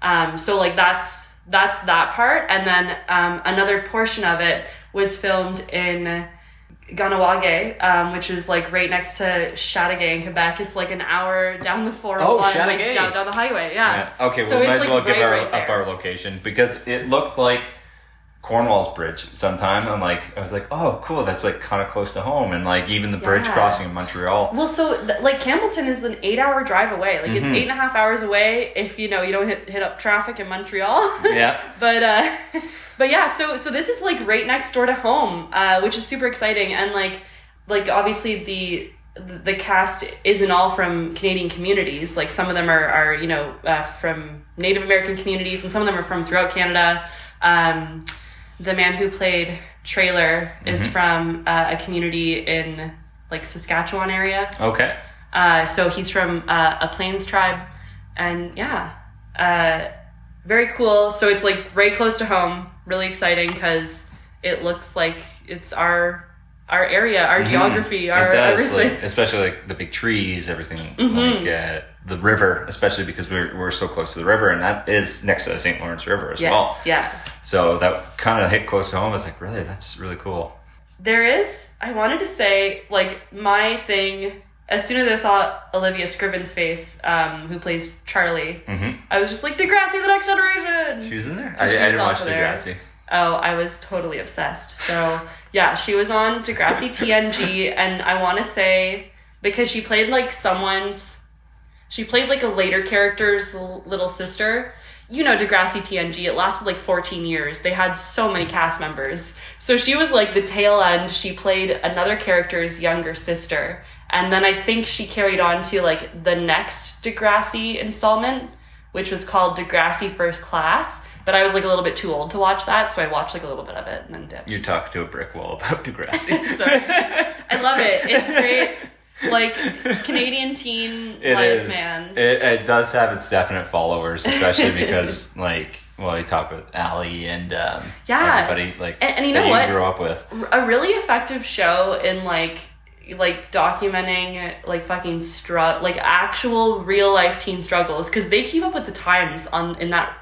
Um, so like that's that's that part, and then um, another portion of it was filmed in Kahnawake, um, which is like right next to Chateauguay in Quebec. It's like an hour down the 401, like down, down the highway. Yeah. Yeah. Okay, So we might as like, well give our, right up our location because it looked like Cornwall's Bridge sometime. I'm like, I was like, oh, cool, that's like kind of close to home, and like even the bridge crossing in Montreal. Well, so th- like Campbellton is an eight-hour drive away. Like Mm-hmm. it's eight and a half hours away if you know you don't hit hit up traffic in Montreal. Yeah. but uh, but yeah. So so this is like right next door to home, uh, which is super exciting. And like like obviously the the cast isn't all from Canadian communities. Like some of them are are you know uh, from Native American communities, and some of them are from throughout Canada. Um, the man who played Traylor is from uh, a community in like Saskatchewan area. Okay. Uh, so he's from uh, a Plains tribe, and yeah, uh, very cool. So it's like right close to home. Really exciting because it looks like it's our our area, our geography, our Mm-hmm. it does, everything. like, especially like the big trees, everything, Mm-hmm. like uh, the river, especially because we're we're so close to the river, and that is next to the St. Lawrence River as yes, well. yeah. So that kind of hit close to home. I was like, really, that's really cool. There is. I wanted to say like my thing. As soon as I saw Olivia Scriven's face, um, who plays Charlie, I was just like Degrassi, the next generation. She was in there. I, I didn't watch off there. Degrassi. Oh, I was totally obsessed. So yeah, she was on Degrassi TNG, and I want to say because she played like someone's, she played like a later character's little sister. You know Degrassi TNG. It lasted like 14 years. They had so many cast members. So she was like the tail end. She played another character's younger sister, and then I think she carried on to like the next Degrassi installment, which was called Degrassi First Class. But I was like a little bit too old to watch that, so I watched like a little bit of it and then dipped. You talk to a brick wall about Degrassi. So, I love it. It's great. Like Canadian teen It life, is. man. It, it does have its definite followers, especially because like well, we talk with Ali and um, Yeah. everybody like And- and you know what? grew up with. a really effective show in like like documenting like fucking stru- like actual real life teen struggles because they keep up with the times on in that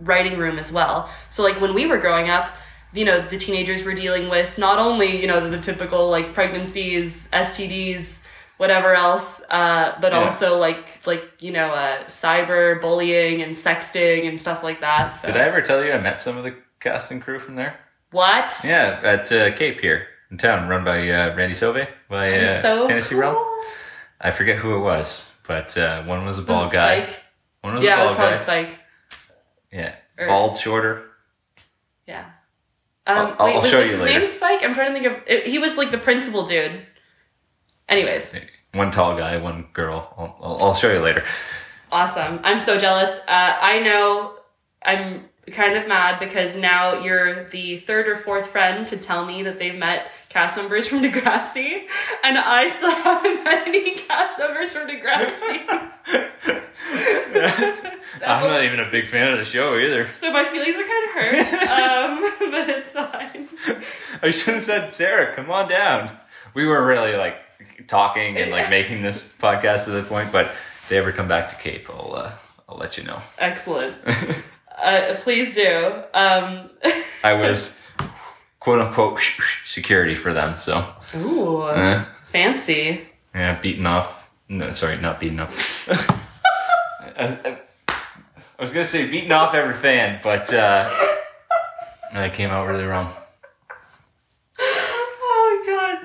writing room as well so like when we were growing up you know the teenagers were dealing with not only you know the typical like pregnancies stds whatever else uh, but Yeah. also like like you know uh, cyber bullying and sexting and stuff like that so Did I ever tell you I met some of the cast and crew from there? what Yeah, at uh, Cape here in town, run by uh, Randy Sauve by uh, so Fantasy cool. Realm. I forget who it was, but uh, one was a Was bald it guy. Spike? One was yeah a it was bald probably guy. spike Yeah, Or- bald, shorter. Yeah. I'll- Um, I'll- wait, I'll was, show was you his later. name Spike? I'm trying to think of. It, he was like the principal dude. Anyways, One tall guy, one girl. I'll, I'll, I'll show you later. awesome. I'm so jealous. Uh, I know I'm kind of mad because now you're the third or fourth friend to tell me that they've met cast members from Degrassi, and I still haven't met any cast members from Degrassi. I'm not even a big fan of the show either. So my feelings are kind of hurt, um, but it's fine. I should have said, Sarah, come on down. We were really like talking and like making this podcast at the point, but if they ever come back to Cape, I'll uh, I'll let you know. Excellent. Uh, please do. Um, I was quote unquote security for them, so ooh, uh, fancy. yeah, beaten off. No, sorry, not beaten up. I, I- I was gonna say beaten off every fan, but uh, I came out really wrong.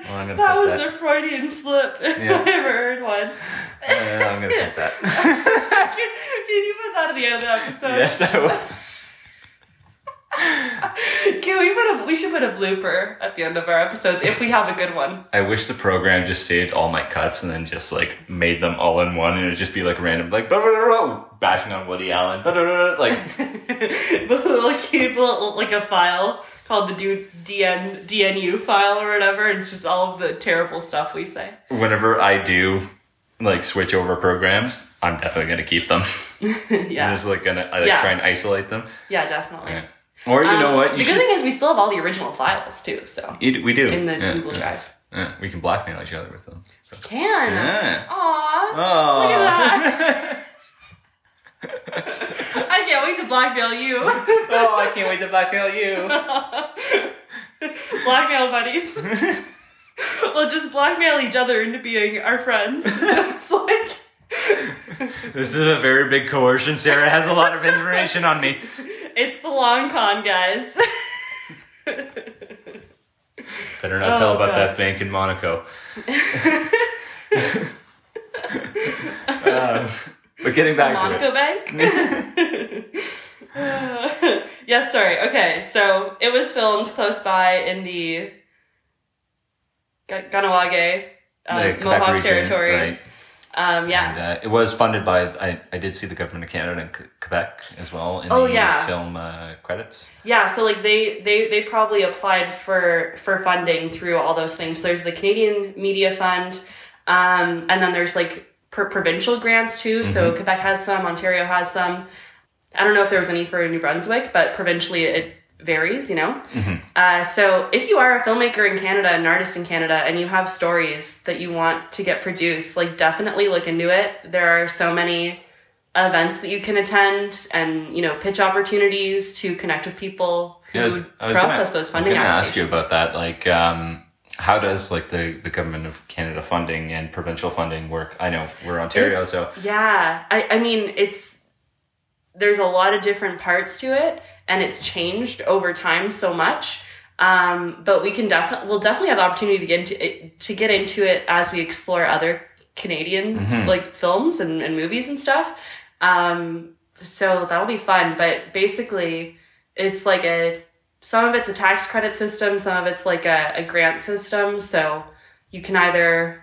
Well, I'm gonna that was that. a Freudian slip if Yeah. I ever heard one. Uh, I'm gonna cut that. can, can you put that at the end of the episode? yes, I will. Can we put a? We should put a blooper at the end of our episodes if we have a good one. I wish the program just saved all my cuts and then just like made them all in one, and it'd just be like random, like bashing on Woody Allen, like a- like a file called the DN DNU file or whatever. It's just all of the terrible stuff we say. whenever I do like switch over programs, I'm definitely gonna keep them. I'm yeah, just like gonna I like Yeah. try and isolate them. yeah, definitely. Yeah. Or you Um, know what? the You good should, thing is we still have all the original files too. So we do in the Yeah, Google Drive. yeah. we can blackmail each other with them. So. Can. Yeah. Aww. Oh, Look at I can't wait to blackmail you. oh, I can't wait to blackmail you. blackmail buddies. we'll just blackmail each other into being our friends. it's like This is a very big coercion. Sarah has a lot of information on me. it's the long con, guys. Better not tell Oh, about God. that bank in Monaco. Uh, but getting back to Monaco it. Bank. yes, sorry. Okay, so it was filmed close by in the Ga- Kahnawake um, The Mohawk region, territory. right? Um, yeah. And uh, it was funded by, I, I did see the government of Canada and Quebec as well in Oh, the yeah. film uh, credits. Yeah, so like they they they probably applied for for funding through all those things. There's the Canadian Media Fund, um, and then there's like per provincial grants too. So Quebec has some, Ontario has some. I don't know if there was any for New Brunswick, but provincially it varies. You know. Uh, so if you are a filmmaker in Canada, an artist in Canada, and you have stories that you want to get produced, like definitely look into it. There are so many events that you can attend and you know pitch opportunities to connect with people who Yeah, I was, I was process gonna, those funding I was gonna ask you about that. Like, um, how does like the, the government of Canada funding and provincial funding work? I know we're Ontario, It's- so. Yeah. I, I mean it's there's a lot of different parts to it and it's changed over time so much. Um, but we can definitely we'll definitely have the opportunity to get into it, to get into it as we explore other Canadian Mm-hmm. like films and, and movies and stuff. Um, so that'll be fun. But basically it's like a some of it's a tax credit system some of it's like a, a grant system so you can either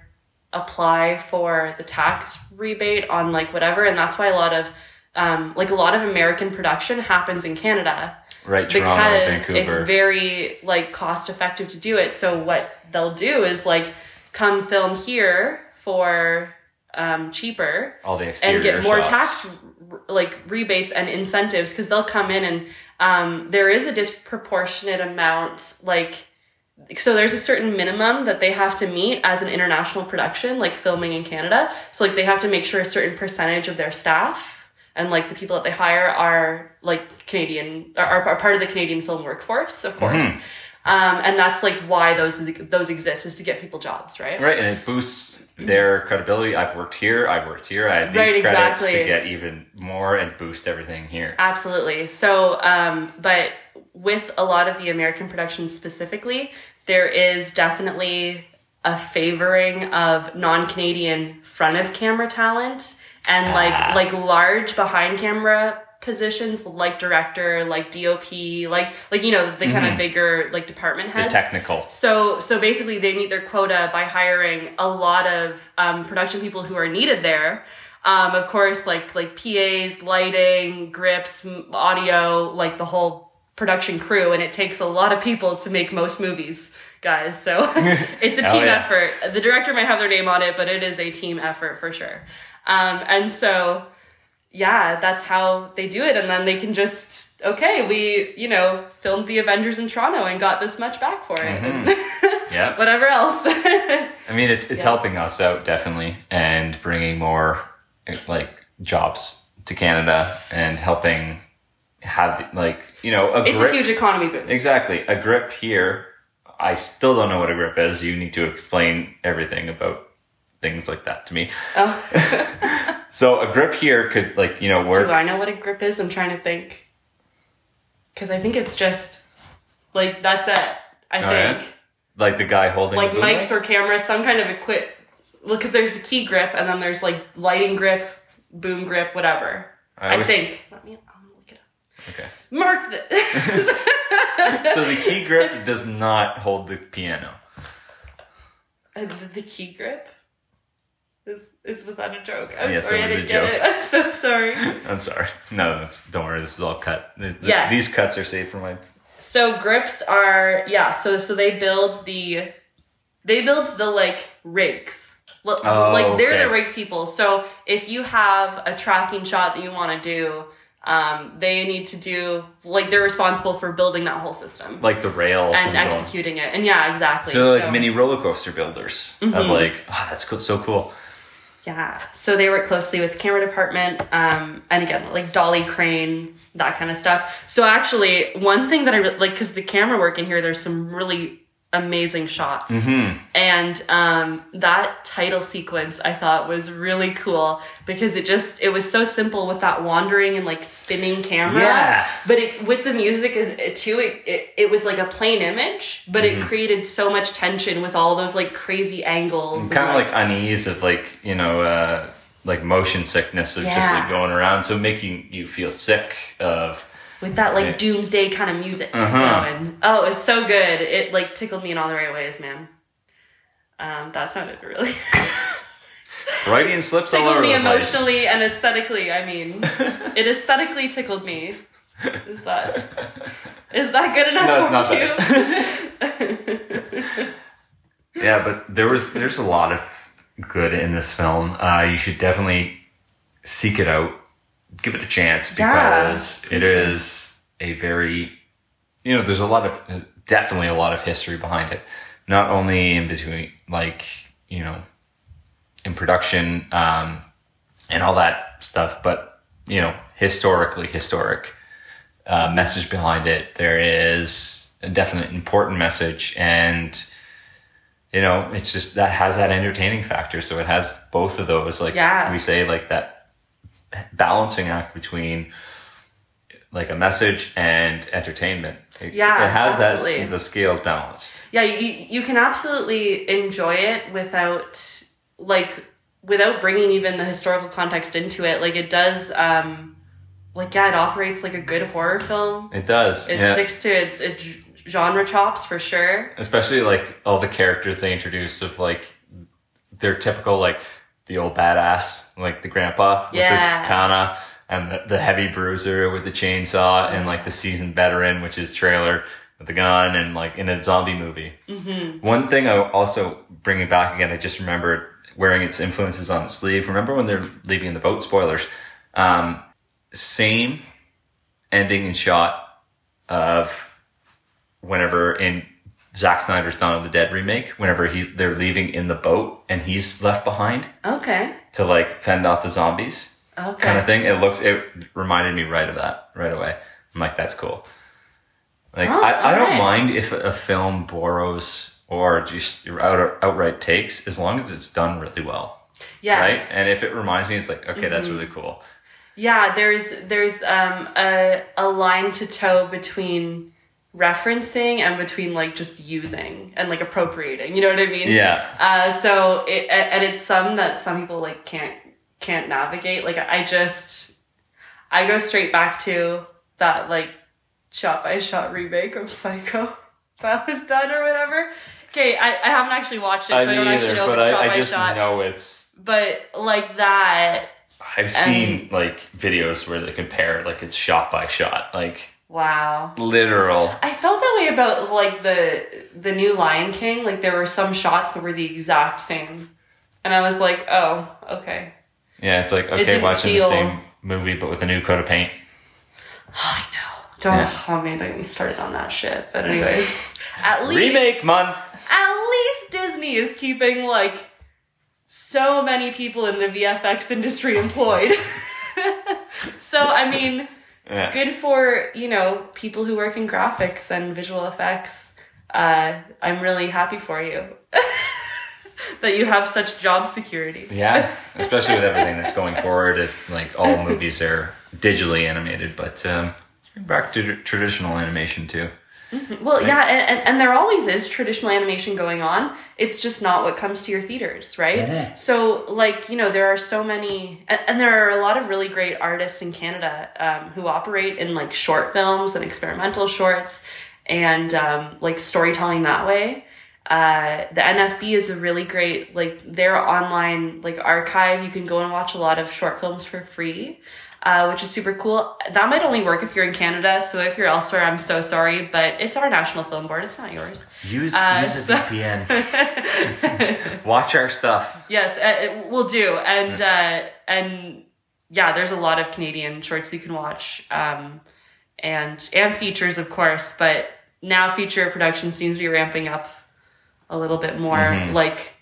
apply for the tax rebate on like whatever and that's why a lot of um, like a lot of american production happens in canada Right, Toronto, because Vancouver. it's very like cost effective to do it. So what they'll do is like come film here for um, cheaper All the exterior and get more shots. tax like rebates and incentives because they'll come in and um, there is a disproportionate amount like so there's a certain minimum that they have to meet as an international production like filming in canada. So like they have to make sure a certain percentage of their staff and like the people that they hire are like canadian are, are part of the canadian film workforce of course um, and that's like why those those exist is to get people jobs right Right, and it boosts their credibility. I've worked here. I've worked here. I had these Right, credits exactly. to get even more and boost everything here. Absolutely. So, um, but with a lot of the American productions specifically, there is definitely a favoring of non-Canadian front of camera talent and Ah. like like large behind camera positions like director, like DOP, like like you know the kind of bigger like department Mm-hmm. The heads. technical. So so basically, they meet their quota by hiring a lot of um, production people who are needed there. Um, of course, like like PAs, lighting, grips, audio, like the whole production crew, and it takes a lot of people to make most movies, guys. So it's a team yeah. effort. The director might have their name on it, but it is a team effort for sure. Um, and so yeah, that's how they do it. And then they can just, okay, we, you know, filmed the Avengers in Toronto and got this much back for it. Mm-hmm. Yeah. Whatever else. I mean, it's it's helping us out definitely, and bringing more like jobs to Canada, and helping have like you know a it's grip. a huge economy boost. exactly a grip here. I still don't know what a grip is. You need to explain everything about things like that to me. Oh. so a grip here could like you know work. Do. I know what a grip is? I'm trying to think. Because I think it's just, like, that's it. I Oh, yeah? think. like the guy holding Like mics or cameras, some kind of equip. Well, because there's the key grip and then there's like lighting grip, boom grip, whatever. I I, think. Let me, I'm gonna look it up. Okay. Mark this. So the key grip does not hold the piano. Uh, the, the key grip? Is, is was that a joke? I'm Yes, sorry, it I didn't get joke. it. I'm so sorry. I'm sorry. No, that's, don't worry. This is all cut. Yes. These cuts are saved for my. So grips are yeah. So so they build the they build the like rigs. L- Oh, like they're the rig people. So if you have a tracking shot that you want to do, um, they need to do like they're responsible for building that whole system Like the rails and going- executing it. And yeah, exactly. So like mini roller coaster builders Mm-hmm. of like, oh, that's cool, so cool. Yeah. So they work closely with the camera department, um, and again, like dolly crane, that kind of stuff. So actually, one thing that I re- like, because the camera work in here, there's some really amazing shots, and um, that title sequence I thought was really cool because it just it was so simple with that wandering and like spinning camera. Yeah. But it with the music it, it, too, it, it it was like a plain image, but it created so much tension with all those like crazy angles. Kind of like unease of like you know uh, like motion sickness of just like going around, so making you feel sick of. With that like Yeah. doomsday kind of music Uh-huh. going. Oh, it was so good. It like tickled me in all the right ways, man. Um, that sounded really Freudian slips all tickled over me the place. emotionally and aesthetically. I mean, it aesthetically tickled me. Is that is that good enough No, it's for not you? Yeah, but there was there's a lot of good in this film. Uh, you should definitely seek it out, give it a chance because it please do. is a very you know there's a lot of definitely a lot of history behind it. Not only in between like you know in production um, and all that stuff, but you know historically historic uh, message behind it. There is a definite important message and you know, it's just that has that entertaining factor. So it has both of those, like Yeah. we say, like that balancing act between like a message and entertainment. It, Yeah, it has absolutely. that the scales balanced. yeah, you you can absolutely enjoy it without like without bringing even the historical context into it. Like it does. um like yeah, it operates like a good horror film. It does, It yeah. sticks to its, its genre chops for sure. Especially like all the characters they introduce of like their typical like the old badass, like the grandpa with Yeah. this katana. and the, the heavy bruiser with the chainsaw, and like the seasoned veteran, which is Traylor with the gun, and like in a zombie movie. Mm-hmm. One thing I also bring it back again. I just remembered wearing its influences on the sleeve. Remember when they're leaving the boat? Spoilers. Um, same ending and shot of whenever in Zack Snyder's Dawn of the Dead remake, whenever he's they're leaving in the boat and he's left behind Okay. to like fend off the zombies Okay. kind of thing. It looks it reminded me right of that right away. I'm like, that's cool. Like Oh, I, I don't alright. mind if a film borrows or just out, outright takes as long as it's done really well. Yes. Right? And if it reminds me, it's like, okay, that's Mm-hmm. really cool. Yeah, there's there's um a a line to toe between referencing and between like just using and like appropriating. You know what I mean? Yeah. Uh, so it and it's some that some people like can't can't navigate. Like I just I go straight back to that like shot by shot remake of Psycho that was done or whatever. Okay, I, I haven't actually watched it, so I, don't actually know but if it's shot I, I by just shot. know it's. But like that, I've seen like videos where they compare like it's shot by shot, like wow. literal. I felt that way about like the the new Lion King. Like there were some shots that were the exact same, and I was like, oh, okay. Yeah, it's like okay, didn't watching feel- the same movie but with a new coat of paint. I know. Don't Yeah. oh man, don't get me started on that shit. But anyways, at least Remake month. at least Disney is keeping like so many people in the VFX industry employed. so I mean, Yeah. good for you know people who work in graphics and visual effects. Uh, I'm really happy for you that you have such job security. Yeah, especially with everything that's going forward. It's like all movies are digitally animated, but um, back to tr- traditional animation too. Well, yeah, and, and, and there always is traditional animation going on. It's just not what comes to your theaters, right? Yeah. So, like, you know, there are so many, and, and there are a lot of really great artists in Canada um, who operate in like short films and experimental shorts and um, like storytelling that way. Uh, the NFB is a really great, like, their online like archive. You can go and watch a lot of short films for free. Uh, which is super cool. That might only work if you're in Canada. So if you're elsewhere, I'm so sorry, but it's our national film board. It's not yours. Use Uh, use a VPN. Watch our stuff. Yes, uh, it will do. And uh, and yeah, there's a lot of Canadian shorts you can watch, um, and and features, of course. But now feature production seems to be ramping up a little bit more. Like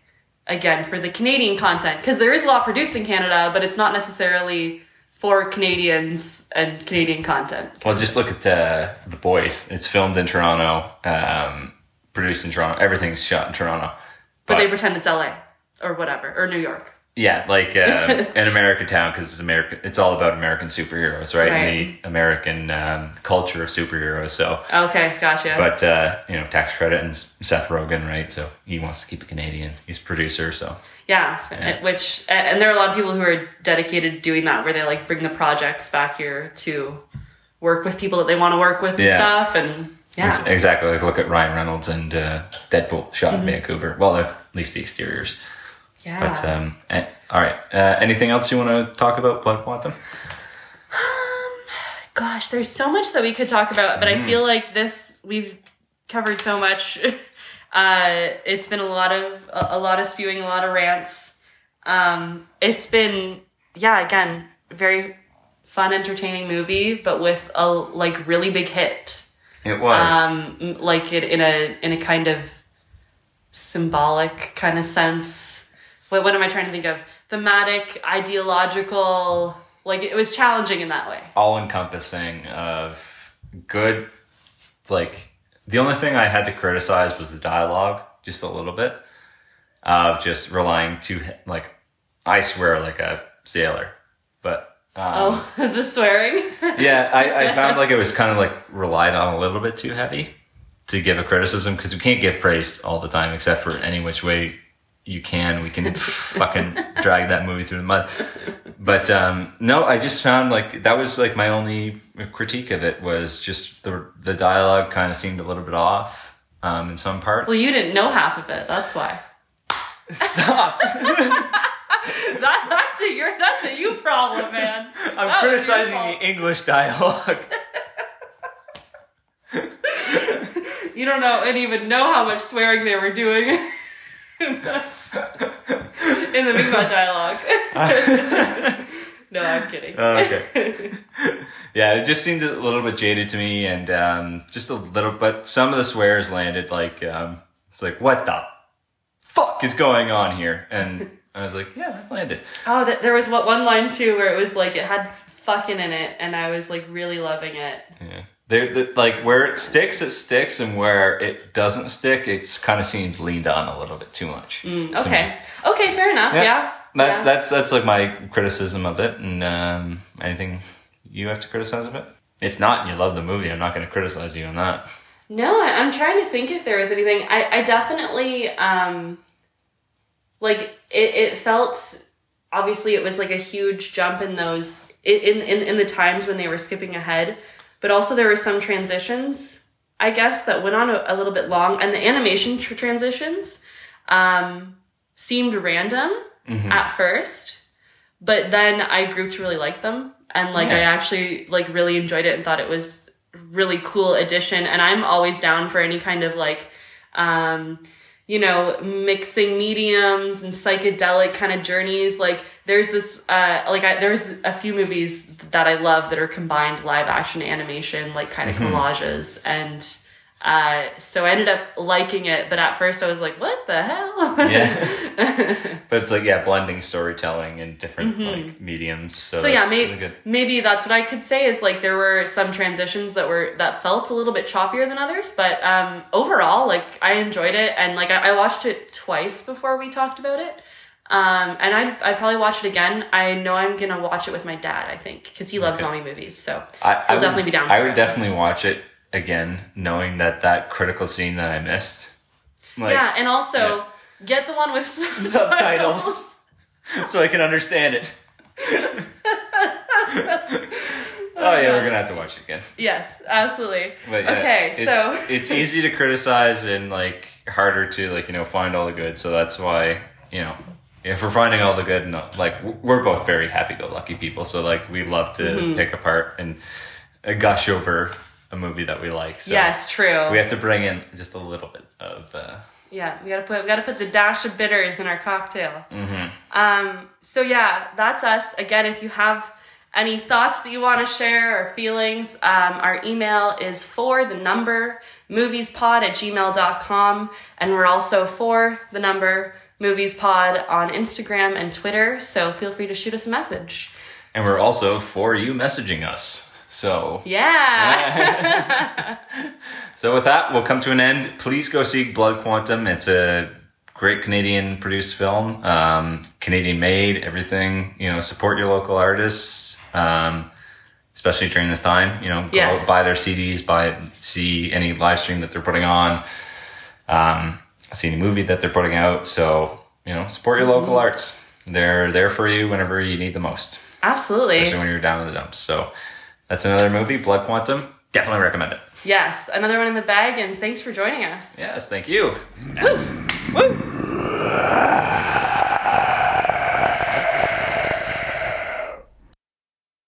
again for the Canadian content because there is a lot produced in Canada, but it's not necessarily for Canadians and Canadian content. Well, just look at uh, the boys. It's filmed in Toronto, um, produced in Toronto. Everything's shot in Toronto. But they pretend it's LA or whatever or New York. Yeah, like uh, an American town because it's American. It's all about American superheroes, right? And the American um, culture of superheroes. So, Okay, gotcha. but uh, you know, tax credit and Seth Rogen, right? So he wants to keep it Canadian. He's producer, so Yeah, and- which and and there are a lot of people who are dedicated to doing that, where they like bring the projects back here to work with people that they want to work with and Yeah. stuff, and yeah, exactly. Like look at Ryan Reynolds and uh, Deadpool shot Mm-hmm. in Vancouver. Well, at least the exteriors. Yeah. But um, eh, all right. Uh, anything else you want to talk about Blood Quantum? Gosh, there's so much that we could talk about, but I feel like this we've covered so much. uh, it's been a lot of a, a lot of spewing, a lot of rants. Um, it's been yeah, again, very fun, entertaining movie, but with a like really big hit. It was. um like it in a in a kind of symbolic kind of sense what, what am i trying to think of? Thematic ideological like it was challenging in that way. All encompassing of good like the only thing i had to criticize was the dialogue just a little bit of just relying too like i swear like a sailor but um, oh the swearing? Yeah I, I found like it was kind of like relied on a little bit too heavy to give a criticism because we can't give praise all the time except for any which way you can we can fucking drag that movie through the mud. But um no i just found like that was like my only critique of it was just the the dialogue kind of seemed a little bit off um in some parts. Well you didn't know half of it that's why. Stop. That, that's a your that's a you problem, man. I'm That criticizing the English dialogue. You don't know and even know how much swearing they were doing in the, Mi'kmaq dialogue. no, I'm kidding. Oh, okay. yeah, it just seemed a little bit jaded to me, and um, just a little. But some of the swears landed like um, it's like what the fuck is going on here, and I was like, yeah, that landed. Oh, that, there was what one line too where it was like it had fucking in it, and I was like really loving it. Yeah. There, the, like where it sticks, it sticks, and where it doesn't stick, it's kind of seems leaned on a little bit too much. to me. Okay, okay, fair enough. Yeah, That, yeah. That's that's like my criticism of it, and um, anything you have to criticize of it. If not, and you love the movie, I'm not going to criticize you on that. No, I, I'm trying to think if there was anything. I, I definitely um like it, it felt obviously it was like a huge jump in those in, in in the times when they were skipping ahead, but also there were some transitions, I guess, that went on a, a little bit long, and the animation tr- transitions um seemed random at first, but then I grew to really like them, and like I actually like really enjoyed it and thought it was really cool addition. And i'm always down for any kind of like um you know mixing mediums and psychedelic kind of journeys. Like there's this uh like I, there's a few movies that i love that are combined live action animation like kind of collages. And uh so i ended up liking it but at first i was like what the hell Yeah, but it's like yeah, blending storytelling in different like mediums. So, Mm-hmm. so yeah, maybe really maybe that's what I could say is like there were some transitions that were that felt a little bit choppier than others, but um, overall, like I enjoyed it, and like I, I watched it twice before we talked about it, um, and I I probably watch it again. I know I'm gonna watch it with my dad. I think because he loves Okay. zombie movies, so I, would- definitely be down. I would it. definitely watch it again, knowing that that critical scene that I missed. Like, yeah, and also yeah. get the one with subtitles. Subtitles. so I can understand it. oh yeah, we're gonna have to watch it again. Yes, absolutely. But yeah, okay, it's, so it's easy to criticize and like harder to like you know find all the good. So that's why you know if we're finding all the good, no, like we're both very happy-go-lucky people. So like we love to Mm-hmm. pick apart and gush over a movie that we like. So yes, true. we have to bring in just a little bit of. Uh, Yeah, we gotta put we gotta put the dash of bitters in our cocktail. Um, so yeah, that's us. Again, if you have any thoughts that you want to share or feelings, um, our email is for the number moviespod at gmail.com. And we're also for the number moviespod on Instagram and Twitter. So feel free to shoot us a message. and we're also for you messaging us. So Yeah. So with that, we'll come to an end. Please go see Blood Quantum. It's a great Canadian produced film, um, Canadian made. Everything you know, support your local artists, um, especially during this time. You know, go Yes. out, buy their CDs, buy see any live stream that they're putting on, um, see any movie that they're putting out. So you know, support your local arts. They're there for you whenever you need the most, Absolutely. especially when you're down in the dumps. So that's another movie, Blood Quantum. Definitely recommend it. Yes, another one in the bag, and thanks for joining us. Yes, thank you. Yes. Woo. Woo.